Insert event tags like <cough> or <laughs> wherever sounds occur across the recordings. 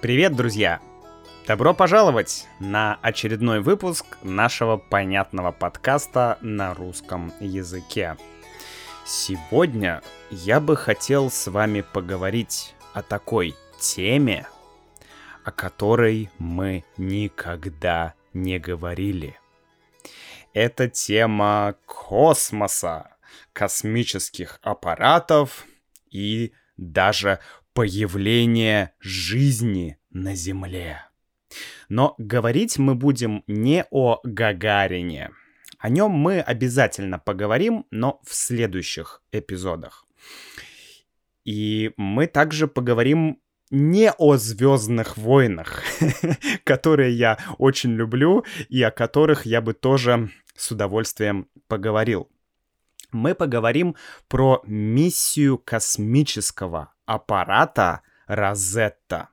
Привет, друзья! Добро пожаловать на очередной выпуск нашего понятного подкаста на русском языке. Сегодня я бы хотел с вами поговорить о такой теме, о которой мы никогда не говорили. Это тема космоса, космических аппаратов и даже появления жизни на Земле. Но говорить мы будем не о Гагарине. О нем мы обязательно поговорим, но в следующих эпизодах. И мы также поговорим не о Звездных войнах, <laughs> которые я очень люблю и о которых я бы тоже с удовольствием поговорил. Мы поговорим про миссию космического аппарата Розетта.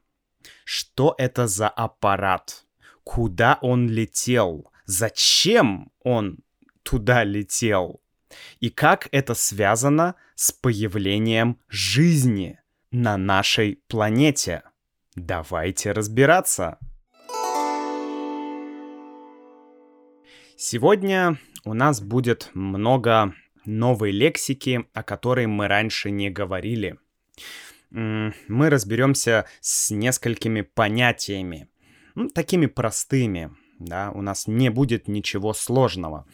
Что это за аппарат? Куда он летел? Зачем он туда летел? И как это связано с появлением жизни на нашей планете? Давайте разбираться. Сегодня у нас будет много новой лексики, о которой мы раньше не говорили. Мы разберемся с несколькими понятиями, ну, такими простыми, да, у нас не будет ничего сложного.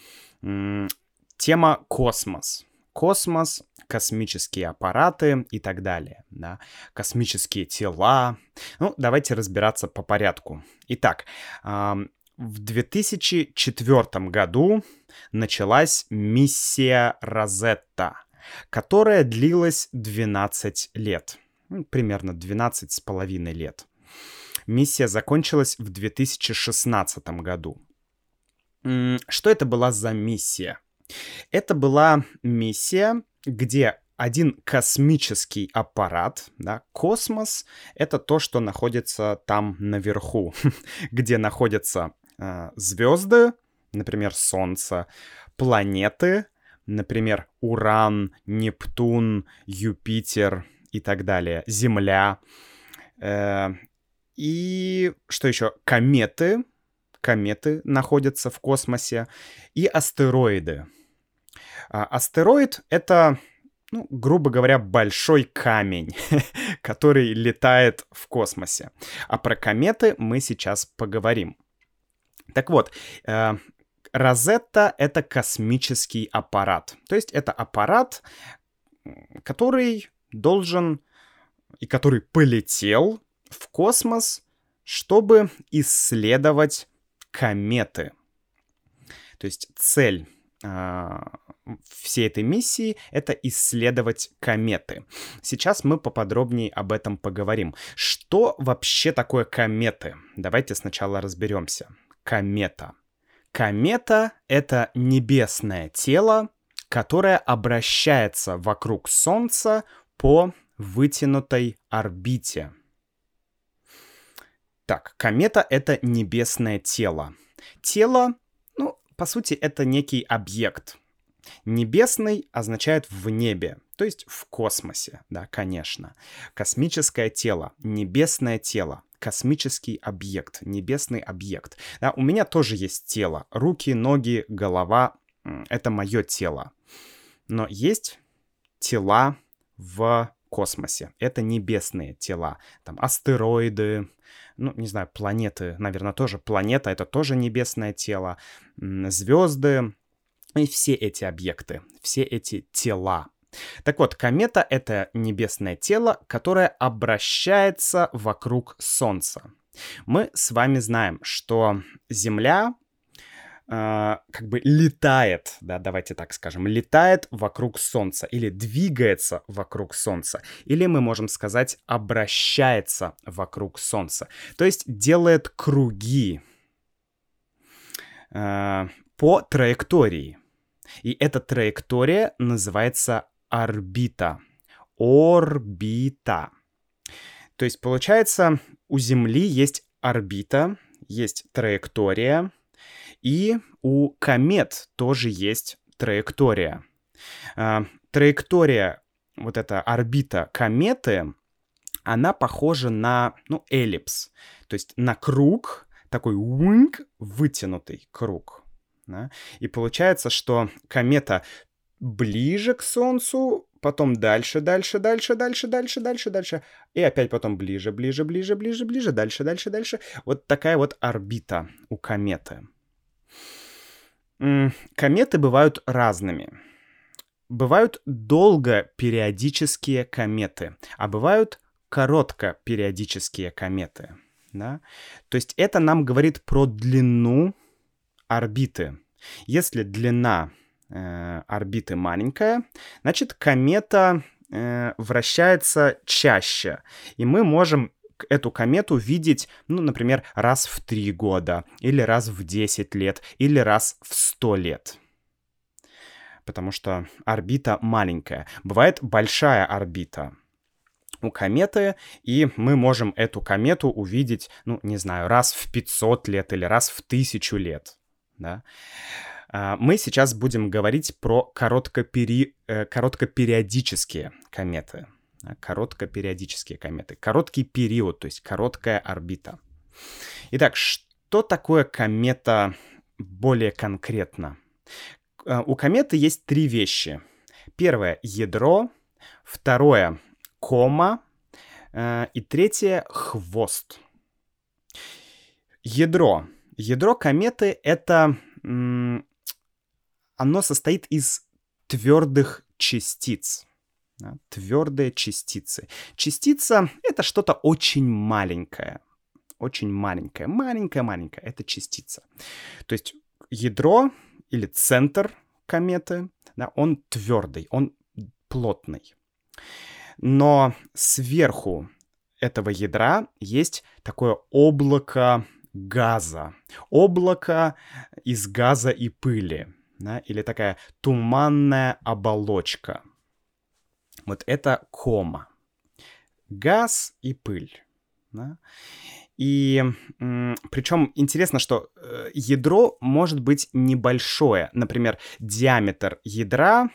Тема космос. Космос, космические аппараты и так далее, да, космические тела. Ну, давайте разбираться по порядку. Итак, в 2004 году началась миссия Розетта, которая длилась 12 лет. Ну, примерно 12 с половиной лет. Миссия закончилась в 2016 году. Что это была за миссия? Это была миссия, где один космический аппарат, да, космос — это то, что находится там наверху, <laughs> где находятся э, звезды, например, Солнце, планеты, например, Уран, Нептун, Юпитер и так далее, Земля. Э, и что еще? Кометы. Кометы находятся в космосе. И астероиды. А, астероид — это ну, грубо говоря, большой камень, <laughs> который летает в космосе. А про кометы мы сейчас поговорим. Так вот, э, Розетта — это космический аппарат. То есть это аппарат, который должен и который полетел в космос, чтобы исследовать кометы. То есть цель э, всей этой миссии — это исследовать кометы. Сейчас мы поподробнее об этом поговорим. Что вообще такое кометы? Давайте сначала разберемся комета. Комета — это небесное тело, которое обращается вокруг Солнца по вытянутой орбите. Так, комета — это небесное тело. Тело, ну, по сути, это некий объект. Небесный означает в небе, то есть в космосе, да, конечно. Космическое тело, небесное тело космический объект, небесный объект. Да, у меня тоже есть тело. Руки, ноги, голова — это мое тело. Но есть тела в космосе. Это небесные тела. Там астероиды, ну, не знаю, планеты, наверное, тоже планета — это тоже небесное тело. Звезды и все эти объекты, все эти тела. Так вот, комета — это небесное тело, которое обращается вокруг Солнца. Мы с вами знаем, что Земля как бы летает, да, давайте так скажем, летает вокруг Солнца или двигается вокруг Солнца, или мы можем сказать обращается вокруг Солнца, то есть делает круги uh, по траектории. И эта траектория называется орбита. Орбита. То есть, получается, у Земли есть орбита, есть траектория, и у комет тоже есть траектория. А, траектория, вот эта орбита кометы, она похожа на, ну, эллипс, то есть на круг, такой уинг, вытянутый круг. Да? И получается, что комета ближе к Солнцу, потом дальше, дальше, дальше, дальше, дальше, дальше, дальше, и опять потом ближе, ближе, ближе, ближе, ближе, дальше, дальше, дальше. Вот такая вот орбита у кометы. Кометы бывают разными. Бывают долго периодические кометы, а бывают коротко периодические кометы. Да? То есть это нам говорит про длину орбиты. Если длина э, орбиты маленькая, значит комета э, вращается чаще, и мы можем эту комету видеть, ну, например, раз в три года, или раз в 10 лет, или раз в 100 лет. Потому что орбита маленькая. Бывает большая орбита у кометы, и мы можем эту комету увидеть, ну, не знаю, раз в 500 лет или раз в 1000 лет. Да? А, мы сейчас будем говорить про короткопери... Э, короткопериодические кометы короткопериодические кометы. Короткий период, то есть короткая орбита. Итак, что такое комета более конкретно? Э, у кометы есть три вещи. Первое — ядро, второе — кома, э, и третье — хвост. Ядро. Ядро кометы — это... Оно состоит из твердых частиц твердые частицы. Частица — это что-то очень маленькое. Очень маленькое. Маленькое-маленькое. Это частица. То есть ядро или центр кометы, да, он твердый, он плотный. Но сверху этого ядра есть такое облако газа. Облако из газа и пыли. Да, или такая туманная оболочка — вот это кома. Газ и пыль. Да? И причем интересно, что э, ядро может быть небольшое. Например, диаметр ядра,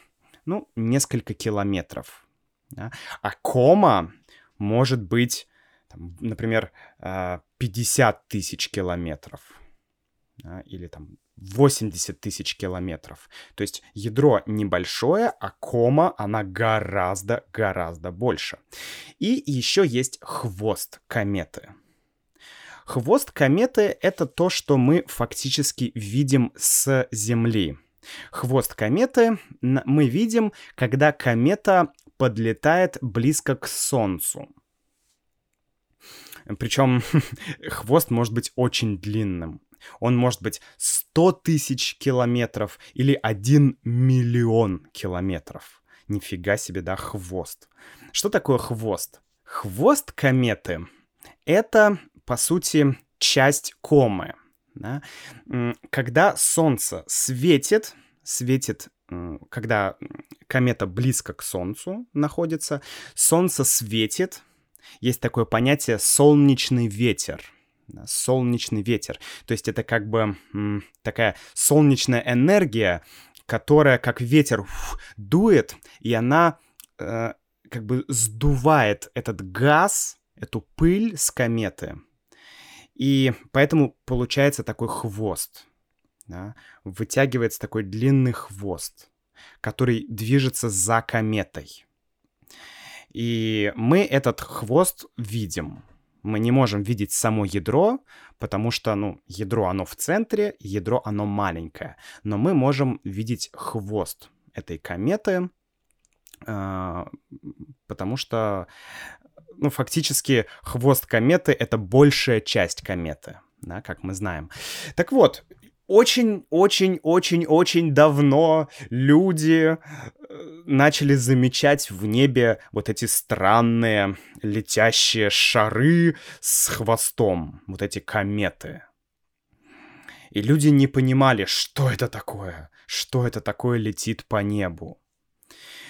ну, несколько километров. Да? А кома может быть, там, например, 50 э, тысяч километров. Да? Или там 80 тысяч километров. То есть ядро небольшое, а кома, она гораздо-гораздо больше. И еще есть хвост кометы. Хвост кометы — это то, что мы фактически видим с Земли. Хвост кометы мы видим, когда комета подлетает близко к Солнцу. Причем <laughs> хвост может быть очень длинным. Он может быть 100 тысяч километров или 1 миллион километров. Нифига себе, да, хвост. Что такое хвост? Хвост кометы — это, по сути, часть комы. Да? Когда Солнце светит, светит, когда комета близко к Солнцу находится, Солнце светит, есть такое понятие «солнечный ветер» солнечный ветер. То есть это как бы такая солнечная энергия, которая как ветер дует, и она э, как бы сдувает этот газ, эту пыль с кометы. И поэтому получается такой хвост. Да? Вытягивается такой длинный хвост, который движется за кометой. И мы этот хвост видим мы не можем видеть само ядро, потому что, ну, ядро, оно в центре, ядро, оно маленькое. Но мы можем видеть хвост этой кометы, э, потому что, ну, фактически хвост кометы — это большая часть кометы, да, как мы знаем. Так вот, очень-очень-очень-очень давно люди э, начали замечать в небе вот эти странные летящие шары с хвостом, вот эти кометы. И люди не понимали, что это такое, что это такое летит по небу.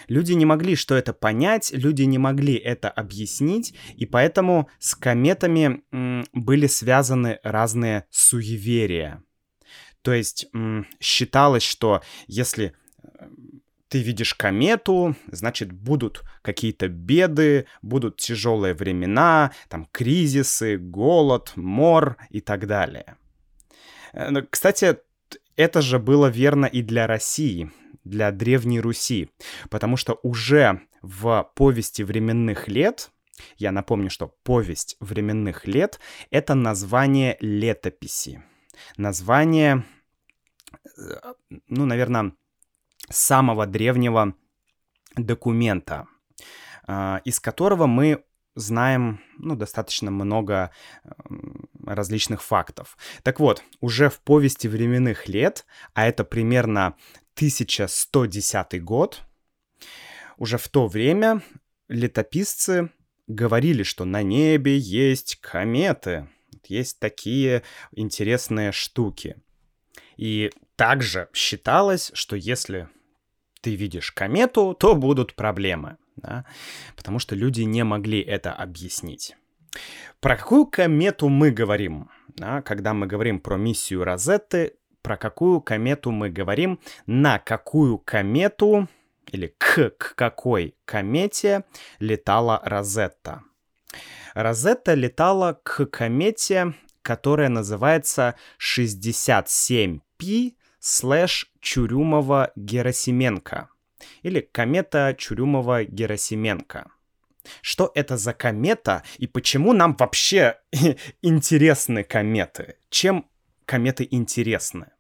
Люди не могли что это понять, люди не могли это объяснить, и поэтому с кометами были связаны разные суеверия. То есть считалось, что если э, ты видишь комету, значит, будут какие-то беды, будут тяжелые времена, там кризисы, голод, мор и так далее. Э, кстати, это же было верно и для России, для Древней Руси, потому что уже в повести временных лет, я напомню, что повесть временных лет — это название летописи, название, ну, наверное, самого древнего документа, а, из которого мы знаем ну, достаточно много различных фактов. Так вот, уже в повести временных лет, а это примерно 1110 год, уже в то время летописцы говорили, что на небе есть кометы, есть такие интересные штуки. И также считалось, что если ты видишь комету, то будут проблемы, да? потому что люди не могли это объяснить. Про какую комету мы говорим? Да? Когда мы говорим про миссию Розетты, про какую комету мы говорим, на какую комету или к, к какой комете летала Розетта. Розетта летала к комете, которая называется 67P слэш Чурюмова-Герасименко или комета Чурюмова-Герасименко. Что это за комета и почему нам вообще <laughs> интересны кометы? Чем кометы интересны?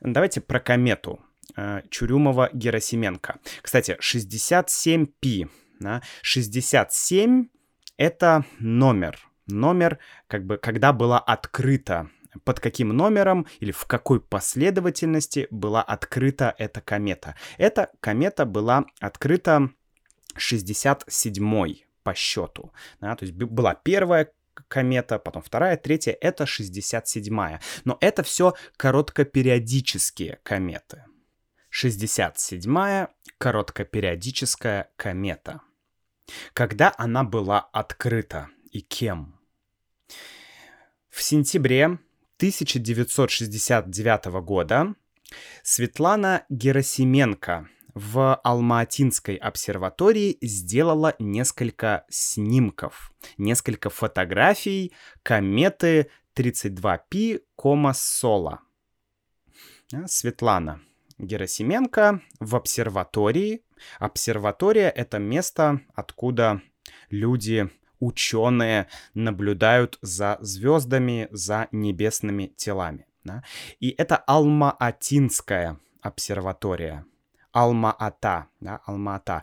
Давайте про комету э, Чурюмова-Герасименко. Кстати, 67P. Да? 67 — это номер. Номер, как бы, когда была открыта под каким номером или в какой последовательности была открыта эта комета. Эта комета была открыта 67-й по счету. Да, то есть была первая комета, потом вторая, третья, это 67-я. Но это все короткопериодические кометы. 67-я короткопериодическая комета. Когда она была открыта и кем? В сентябре 1969 года Светлана Герасименко в Алматинской обсерватории сделала несколько снимков, несколько фотографий кометы 32P, Сола. Светлана Герасименко в обсерватории. Обсерватория — это место, откуда люди ученые наблюдают за звездами, за небесными телами. Да? И это Алма-Атинская обсерватория. Алма-Ата, да, Алма-Ата.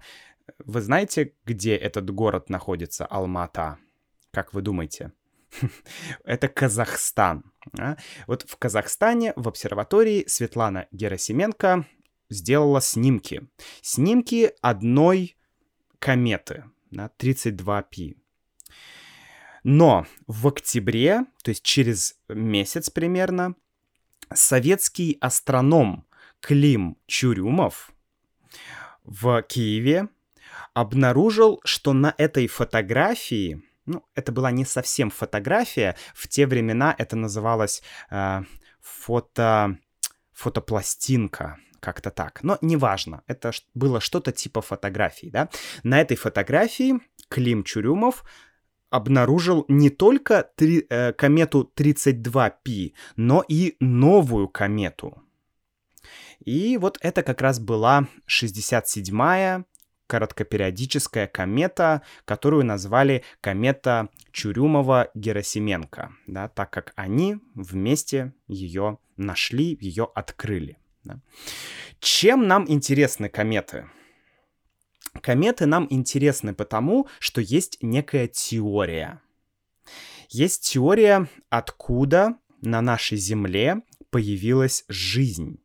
Вы знаете, где этот город находится, Алма-Ата? Как вы думаете? <laughs> Это Казахстан. Да? Вот в Казахстане в обсерватории Светлана Герасименко сделала снимки. Снимки одной кометы, да, 32P. Но в октябре, то есть через месяц примерно, советский астроном Клим Чурюмов в Киеве обнаружил, что на этой фотографии, ну, это была не совсем фотография, в те времена это называлось э, фото, фотопластинка, как-то так. Но неважно, это было что-то типа фотографии, да. На этой фотографии Клим Чурюмов обнаружил не только три, э, комету 32P, но и новую комету. И вот это как раз была 67-я короткопериодическая комета, которую назвали комета Чурюмова-Герасименко, да, так как они вместе ее нашли, ее открыли. Да. Чем нам интересны кометы? Кометы нам интересны потому, что есть некая теория. Есть теория, откуда на нашей Земле появилась жизнь.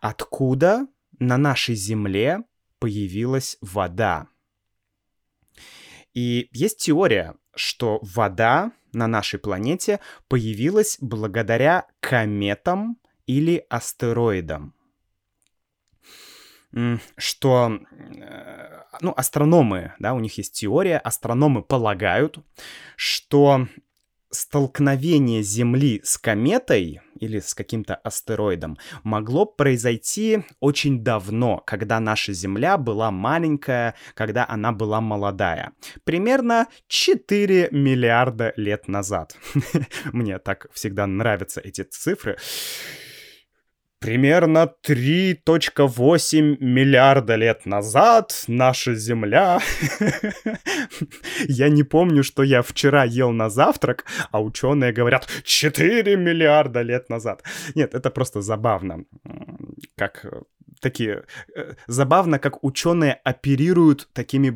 Откуда на нашей Земле появилась вода. И есть теория, что вода на нашей планете появилась благодаря кометам или астероидам что, э, ну, астрономы, да, у них есть теория, астрономы полагают, что столкновение Земли с кометой, или с каким-то астероидом могло произойти очень давно, когда наша Земля была маленькая, когда она была молодая. Примерно 4 миллиарда лет назад. <laughs> Мне так всегда нравятся эти цифры примерно 3.8 миллиарда лет назад наша Земля... <laughs> Я не помню, что я вчера ел на завтрак, а ученые говорят 4 миллиарда лет назад. Нет, это просто забавно. Как э, такие... Э, забавно, как ученые оперируют такими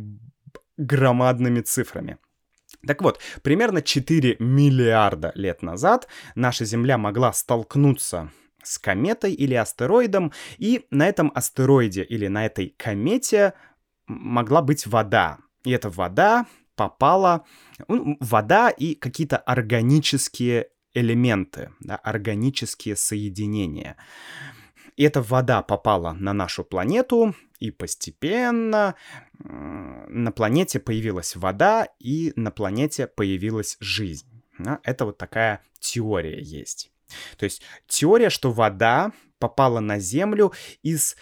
громадными цифрами. Так вот, примерно 4 миллиарда лет назад наша Земля могла столкнуться с кометой или астероидом, и на этом астероиде или на этой комете могла быть вода. И эта вода попала, ну, вода и какие-то органические элементы, да, органические соединения. И эта вода попала на нашу планету, и постепенно на планете появилась вода, и на планете появилась жизнь. Это вот такая теория есть. То есть теория, что вода попала на Землю из,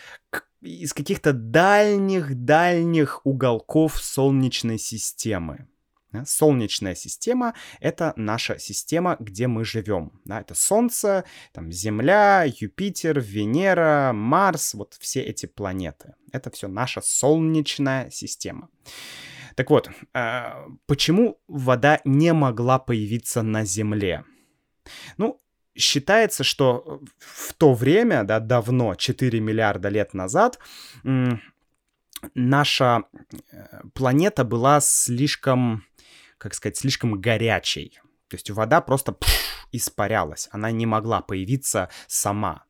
из каких-то дальних-дальних уголков Солнечной системы. Солнечная система — это наша система, где мы живем. Да, это Солнце, там, Земля, Юпитер, Венера, Марс, вот все эти планеты. Это все наша Солнечная система. Так вот, а, почему вода не могла появиться на Земле? Ну, считается, что в то время, да, давно, 4 миллиарда лет назад, наша э, планета была слишком, как сказать, слишком горячей. То есть вода просто пфф, испарялась, она не могла появиться сама.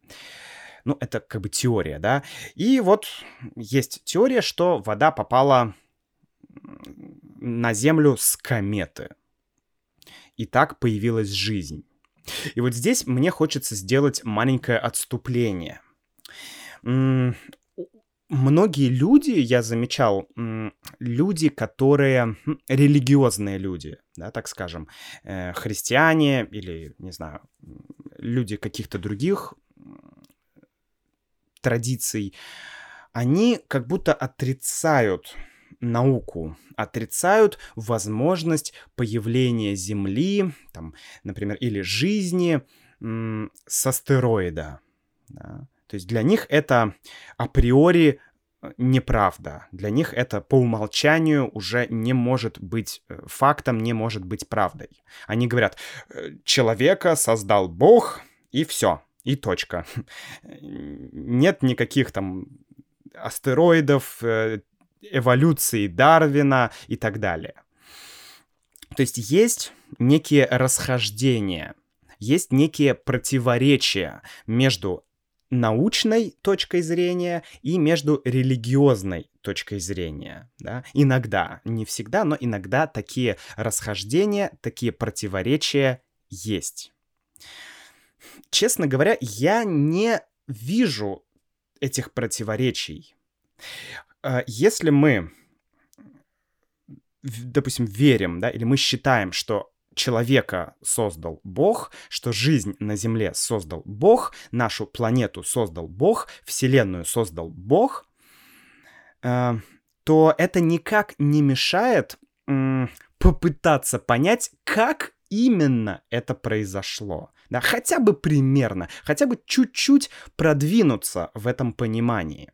Ну, это как бы теория, да. И вот есть теория, что вода попала на Землю с кометы. И так появилась жизнь. И вот здесь мне хочется сделать маленькое отступление. Многие люди, я замечал, люди, которые религиозные люди, да, так скажем, э, христиане или, не знаю, люди каких-то других традиций, они как будто отрицают науку, отрицают возможность появления Земли, там, например, или жизни с астероида. Да? То есть для них это априори э, неправда. Для них это по умолчанию уже не может быть э, фактом, не может быть правдой. Они говорят, «Э, человека создал Бог, и все, и точка. <laughs> Нет никаких там астероидов, эволюции Дарвина и так далее. То есть есть некие расхождения, есть некие противоречия между научной точкой зрения и между религиозной точкой зрения. Да? Иногда, не всегда, но иногда такие расхождения, такие противоречия есть. Честно говоря, я не вижу этих противоречий. А, если мы, допустим, верим, да, или мы считаем, что человека создал Бог, что жизнь на Земле создал Бог, нашу планету создал Бог, Вселенную создал Бог, а, то это никак не мешает попытаться понять, как именно это произошло. Да, хотя бы примерно, хотя бы чуть-чуть продвинуться в этом понимании.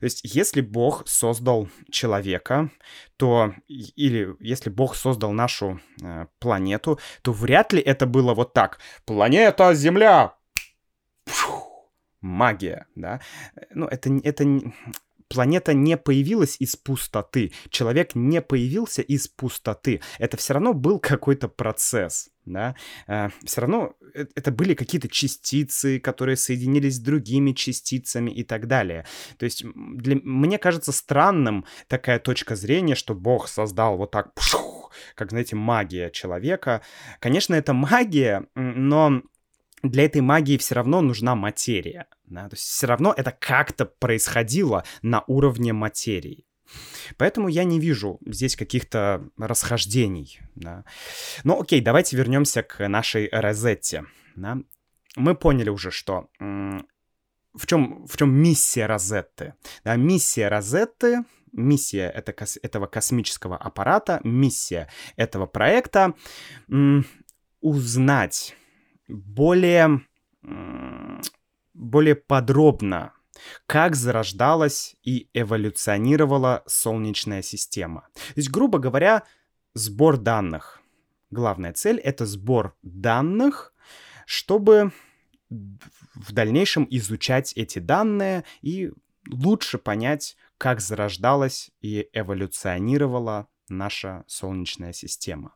То есть, если Бог создал человека, то или если Бог создал нашу э, планету, то вряд ли это было вот так. Планета Земля. Фу, магия, да? Ну, это, это планета не появилась из пустоты, человек не появился из пустоты. Это все равно был какой-то процесс, да. Э, все равно это были какие-то частицы, которые соединились с другими частицами и так далее. То есть для, мне кажется странным такая точка зрения, что Бог создал вот так, как, знаете, магия человека. Конечно, это магия, но для этой магии все равно нужна материя. Да? То есть все равно это как-то происходило на уровне материи. Поэтому я не вижу здесь каких-то расхождений. Да. Но окей, давайте вернемся к нашей Розетте. Да. мы поняли уже, что в чем, в чем миссия Розетты. Да, миссия Розетты, миссия это, этого космического аппарата, миссия этого проекта узнать более, более подробно как зарождалась и эволюционировала Солнечная система. То есть, грубо говоря, сбор данных. Главная цель — это сбор данных, чтобы в дальнейшем изучать эти данные и лучше понять, как зарождалась и эволюционировала наша Солнечная система.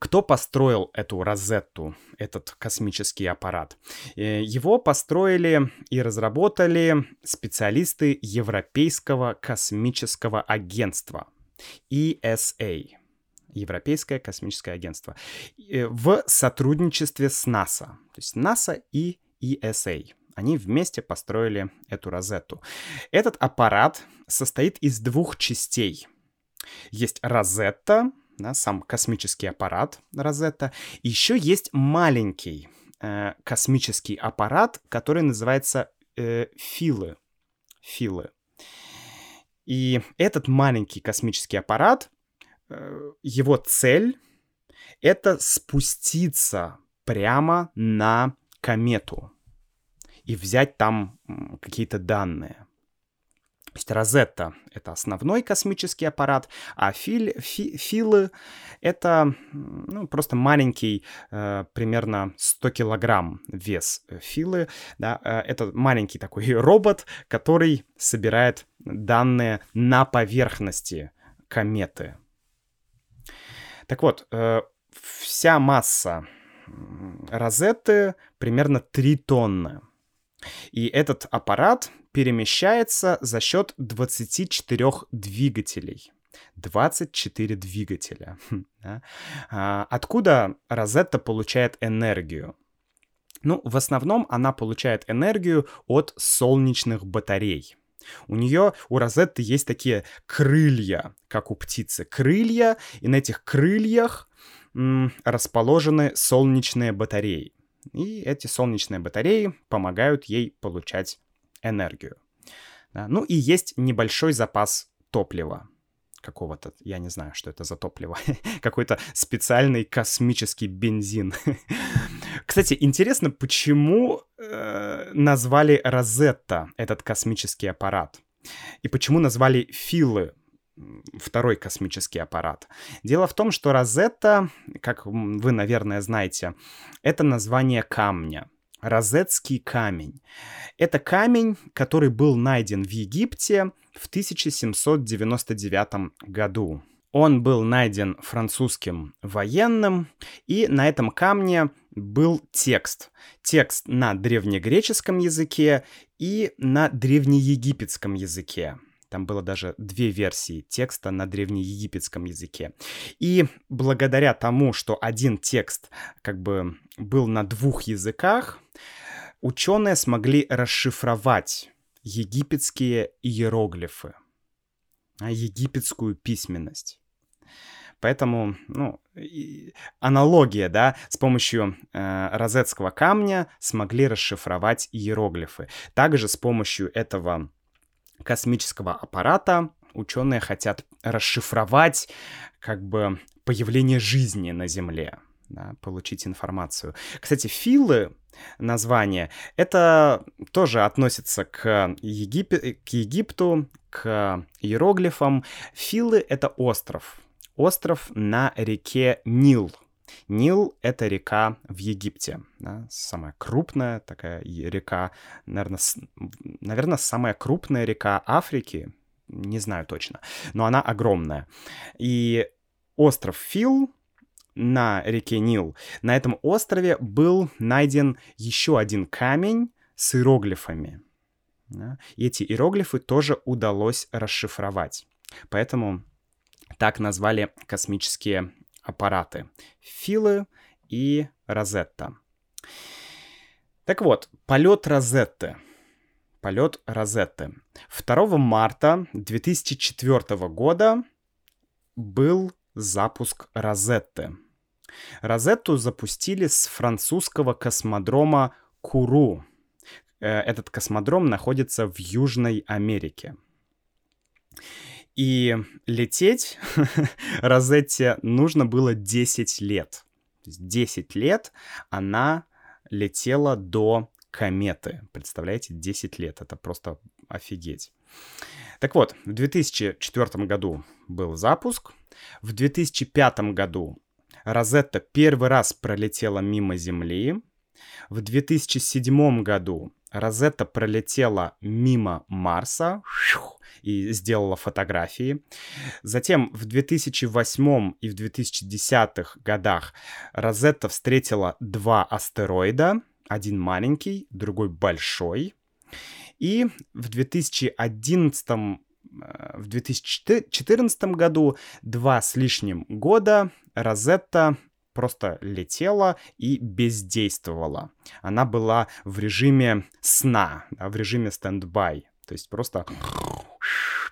Кто построил эту Розетту, этот космический аппарат? Э, его построили и разработали специалисты Европейского космического агентства ESA. Европейское космическое агентство, э, в сотрудничестве с НАСА. То есть НАСА и ESA. Они вместе построили эту розетту. Этот аппарат состоит из двух частей. Есть розетта, да, сам космический аппарат Розетта. Еще есть маленький э, космический аппарат, который называется э, Филы. Филы. И этот маленький космический аппарат, э, его цель — это спуститься прямо на комету и взять там какие-то данные. То есть Розетта — это основной космический аппарат, а фил, фи, Филы — это ну, просто маленький, э, примерно 100 килограмм вес Филы. Да? Э, это маленький такой <laughs> робот, который собирает данные на поверхности кометы. Так вот, э, вся масса Розетты примерно 3 тонны. И этот аппарат перемещается за счет 24 двигателей. 24 двигателя. Хм, а, откуда Розетта получает энергию? Ну, в основном она получает энергию от солнечных батарей. У нее, у Розетты есть такие крылья, как у птицы. Крылья, и на этих крыльях м, расположены солнечные батареи. И эти солнечные батареи помогают ей получать энергию. Да? Ну и есть небольшой запас топлива какого-то, я не знаю, что это за топливо, <laughs> какой-то специальный космический бензин. <laughs> Кстати, интересно, почему э, назвали Розетта этот космический аппарат? И почему назвали Филы второй космический аппарат. Дело в том, что Розетта, как вы, наверное, знаете, это название камня. Розетский камень. Это камень, который был найден в Египте в 1799 году. Он был найден французским военным, и на этом камне был текст. Текст на древнегреческом языке и на древнеегипетском языке. Там было даже две версии текста на древнеегипетском языке. И благодаря тому, что один текст как бы был на двух языках, ученые смогли расшифровать египетские иероглифы, а, египетскую письменность. Поэтому, ну, аналогия, да, с помощью э, розетского камня смогли расшифровать иероглифы. Также с помощью этого космического аппарата ученые хотят расшифровать как бы появление жизни на Земле, да, получить информацию. Кстати, филы название, это тоже относится к, Егип... к Египту, к иероглифам. Филы — это остров. Остров на реке Нил — Нил — это река в Египте, да, самая крупная такая река, наверное, с, наверное, самая крупная река Африки, не знаю точно, но она огромная. И остров Фил на реке Нил, на этом острове был найден еще один камень с иероглифами. Да? И эти иероглифы тоже удалось расшифровать. Поэтому так назвали космические аппараты Филы и Розетта. Так вот, полет Розетты. Полет Розетты. 2 марта 2004 года был запуск Розетты. Розетту запустили с французского космодрома Куру. Э, этот космодром находится в Южной Америке. И лететь <laughs> Розетте нужно было 10 лет. 10 лет она летела до кометы. Представляете, 10 лет. Это просто офигеть. Так вот, в 2004 году был запуск. В 2005 году Розетта первый раз пролетела мимо Земли. В 2007 году Розетта пролетела мимо Марса и сделала фотографии. Затем в 2008 и в 2010 годах Розетта встретила два астероида. Один маленький, другой большой. И в 2011 э, в 2014 году, два с лишним года, Розетта просто летела и бездействовала. Она была в режиме сна, в режиме стендбай. То есть просто,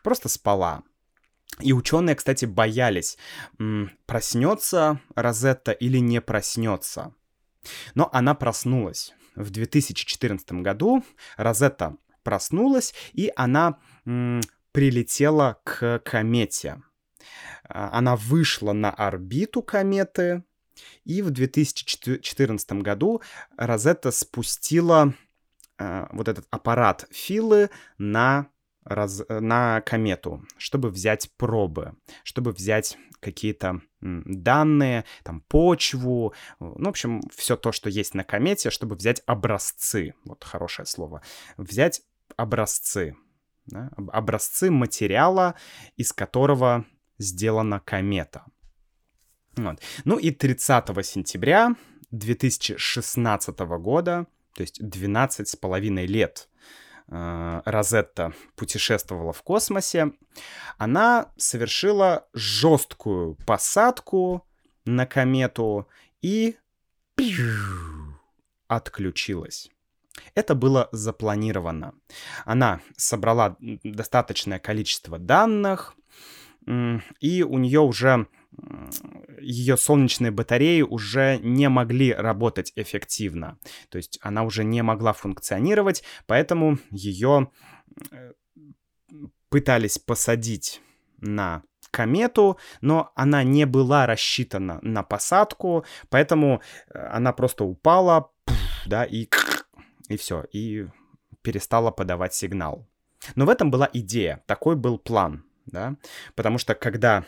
просто спала. И ученые, кстати, боялись, проснется Розетта или не проснется. Но она проснулась. В 2014 году Розетта проснулась, и она прилетела к комете. А, она вышла на орбиту кометы, и в 2014 году Розетта спустила э, вот этот аппарат Филы на, раз, на комету, чтобы взять пробы, чтобы взять какие-то данные, там, почву, ну, в общем, все то, что есть на комете, чтобы взять образцы, вот хорошее слово, взять образцы, да, образцы материала, из которого сделана комета. Вот. Ну и 30 сентября 2016 года, то есть 12 с половиной лет э, Розетта путешествовала в космосе, она совершила жесткую посадку на комету и отключилась. Это было запланировано. Она собрала достаточное количество данных, и у нее уже ее солнечные батареи уже не могли работать эффективно. То есть она уже не могла функционировать, поэтому ее э, пытались посадить на комету, но она не была рассчитана на посадку, поэтому э, она просто упала, да, и, и все, и перестала подавать сигнал. Но в этом была идея, такой был план, да, потому что когда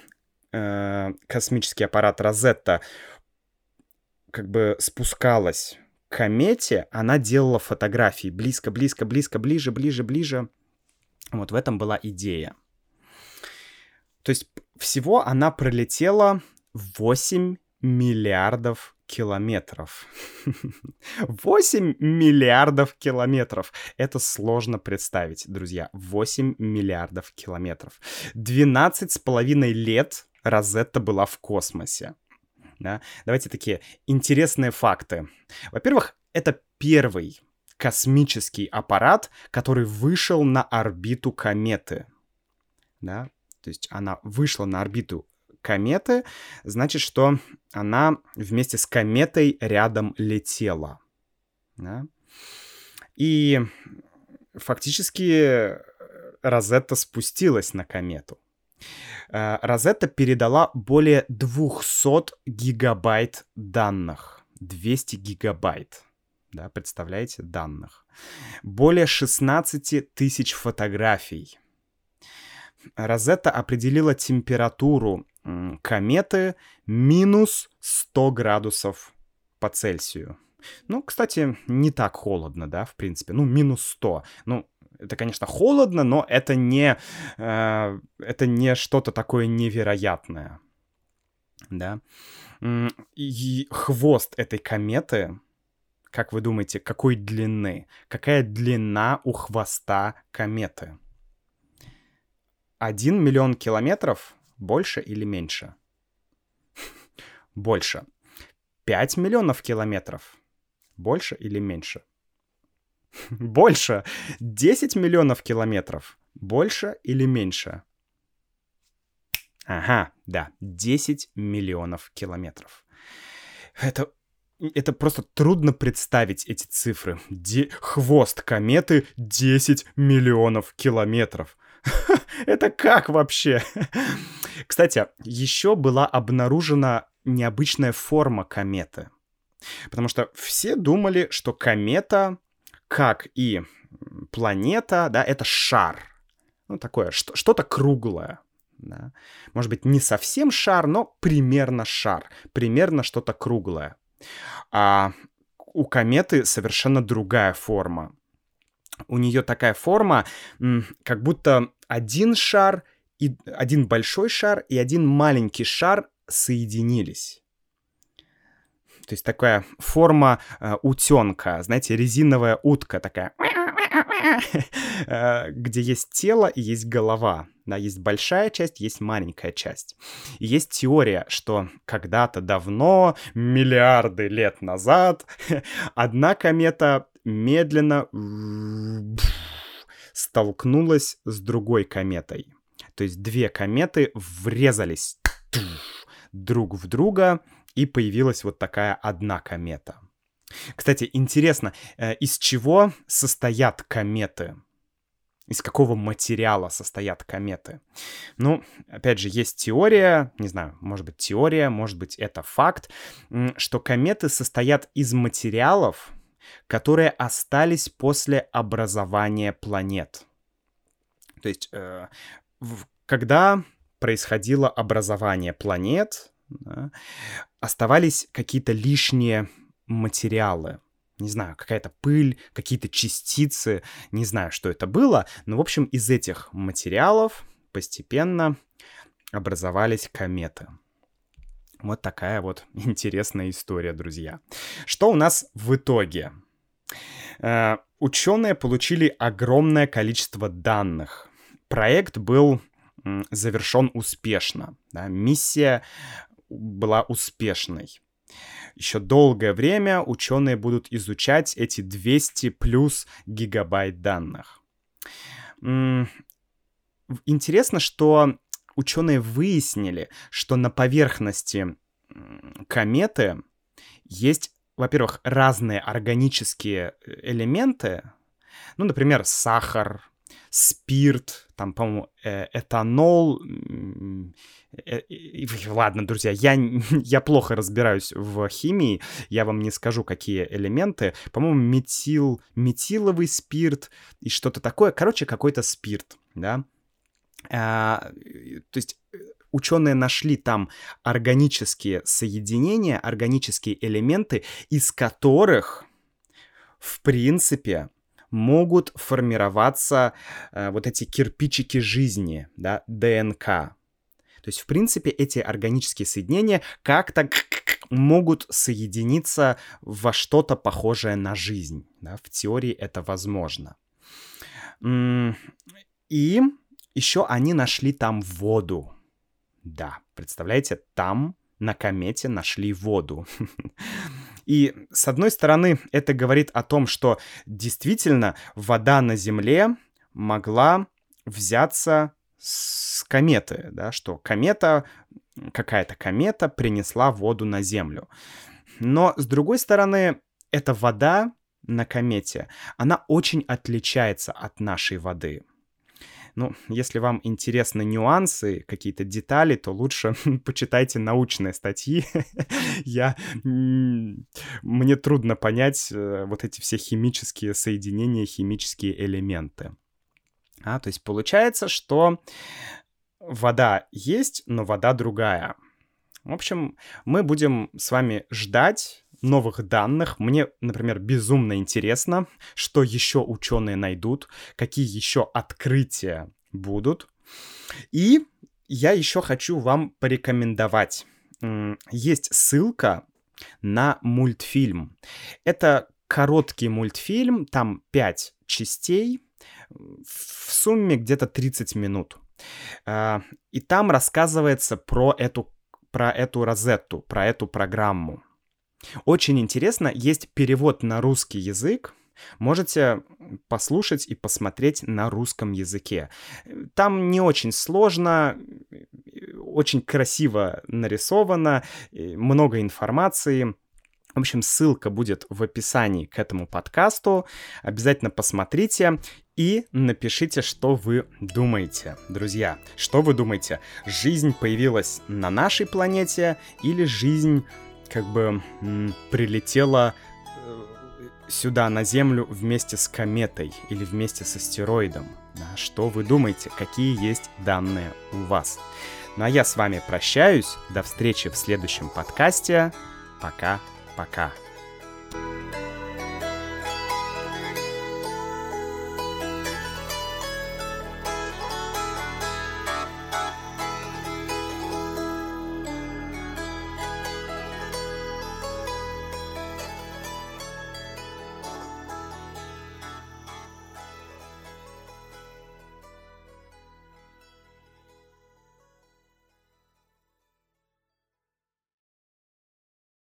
э, космический аппарат Розетта как бы спускалась к комете, она делала фотографии близко, близко, близко, ближе, ближе, ближе. Вот в этом была идея. То есть всего она пролетела 8 миллиардов километров. <laughs> 8 миллиардов километров. Это сложно представить, друзья. 8 миллиардов километров. 12 с половиной лет Розетта была в космосе. Да? Давайте такие интересные факты. Во-первых, это первый космический аппарат, который вышел на орбиту кометы. Да? То есть она вышла на орбиту кометы, значит, что она вместе с кометой рядом летела. Да? И фактически Розетта спустилась на комету. Э, Розетта передала более 200 гигабайт данных. 200 гигабайт. Да, представляете, данных. Более 16 тысяч фотографий. Розетта определила температуру кометы минус 100 градусов по Цельсию. Ну, кстати, не так холодно, да, в принципе. Ну, минус 100. Ну, это, конечно, холодно, но это не, э, это не что-то такое невероятное. Да. И хвост этой кометы, как вы думаете, какой длины? Какая длина у хвоста кометы? Один миллион километров больше или меньше? Больше. Пять миллионов километров больше или меньше? <laughs> Больше. 10 миллионов километров. Больше или меньше? Ага, да, 10 миллионов километров. Это это просто трудно представить эти цифры. Де... Хвост кометы 10 миллионов километров. <laughs> Это как вообще? <laughs> Кстати, еще была обнаружена необычная форма кометы. Потому что все думали, что комета, как и планета, да, это шар. Ну, такое, что-то круглое. Да. Может быть, не совсем шар, но примерно шар. Примерно что-то круглое. А у кометы совершенно другая форма. У нее такая форма, как будто один шар, и один большой шар и один маленький шар соединились. То есть такая форма э, утенка, знаете, резиновая утка такая, <laughs> э, где есть тело и есть голова. Да, есть большая часть, есть маленькая часть. И есть теория, что когда-то давно, миллиарды лет назад, <laughs> одна комета медленно столкнулась с другой кометой. То есть две кометы врезались друг в друга, и появилась вот такая одна комета. Кстати, интересно, э, из чего состоят кометы? Из какого материала состоят кометы? Ну, опять же, есть теория, не знаю, может быть теория, может быть это факт, что кометы состоят из материалов, которые остались после образования планет. То есть, э, когда происходило образование планет, да, оставались какие-то лишние материалы. Не знаю, какая-то пыль, какие-то частицы, не знаю, что это было, но, в общем, из этих материалов постепенно образовались кометы. Вот такая вот <laughs> интересная история, друзья. Что у нас в итоге? Э, ученые получили огромное количество данных. Проект был завершен успешно. Да? Миссия была успешной. Еще долгое время ученые будут изучать эти 200 плюс гигабайт данных. Интересно, что ученые выяснили, что на поверхности кометы есть, во-первых, разные органические э, элементы, ну, например, сахар, спирт, там, по-моему, э, этанол. Э, ладно, друзья, я, <laughs> я плохо разбираюсь в химии, я вам не скажу, какие элементы. По-моему, метил, метиловый спирт и что-то такое. Короче, какой-то спирт, да. А, то есть э, ученые нашли там органические соединения, органические элементы, из которых, в принципе, могут формироваться э, вот эти кирпичики жизни, да, ДНК. То есть, в принципе, эти органические соединения как-то могут соединиться во что-то похожее на жизнь. Да? В теории это возможно. И еще они нашли там воду. Да, представляете, там на комете нашли воду. <laughs> И, с одной стороны, это говорит о том, что действительно вода на Земле могла взяться с кометы, да, что комета, какая-то комета принесла воду на Землю. Но, с другой стороны, эта вода на комете, она очень отличается от нашей воды. Ну, если вам интересны нюансы, какие-то детали, то лучше <laughs> почитайте научные статьи. <laughs> Я... Мне трудно понять э, вот эти все химические соединения, химические элементы. А, то есть получается, что вода есть, но вода другая. В общем, мы будем с вами ждать новых данных. Мне, например, безумно интересно, что еще ученые найдут, какие еще открытия будут. И я еще хочу вам порекомендовать. Есть ссылка на мультфильм. Это короткий мультфильм, там 5 частей, в сумме где-то 30 минут. А, и там рассказывается про эту, про эту розетту, про эту программу. Очень интересно, есть перевод на русский язык. Можете послушать и посмотреть на русском языке. Там не очень сложно, очень красиво нарисовано, много информации. В общем, ссылка будет в описании к этому подкасту. Обязательно посмотрите и напишите, что вы думаете, друзья. Что вы думаете? Жизнь появилась на нашей планете или жизнь как бы прилетела э, сюда на Землю вместе с кометой или вместе с астероидом? Что вы думаете? Какие есть данные у вас? Ну а я с вами прощаюсь. До встречи в следующем подкасте. Пока. Пока.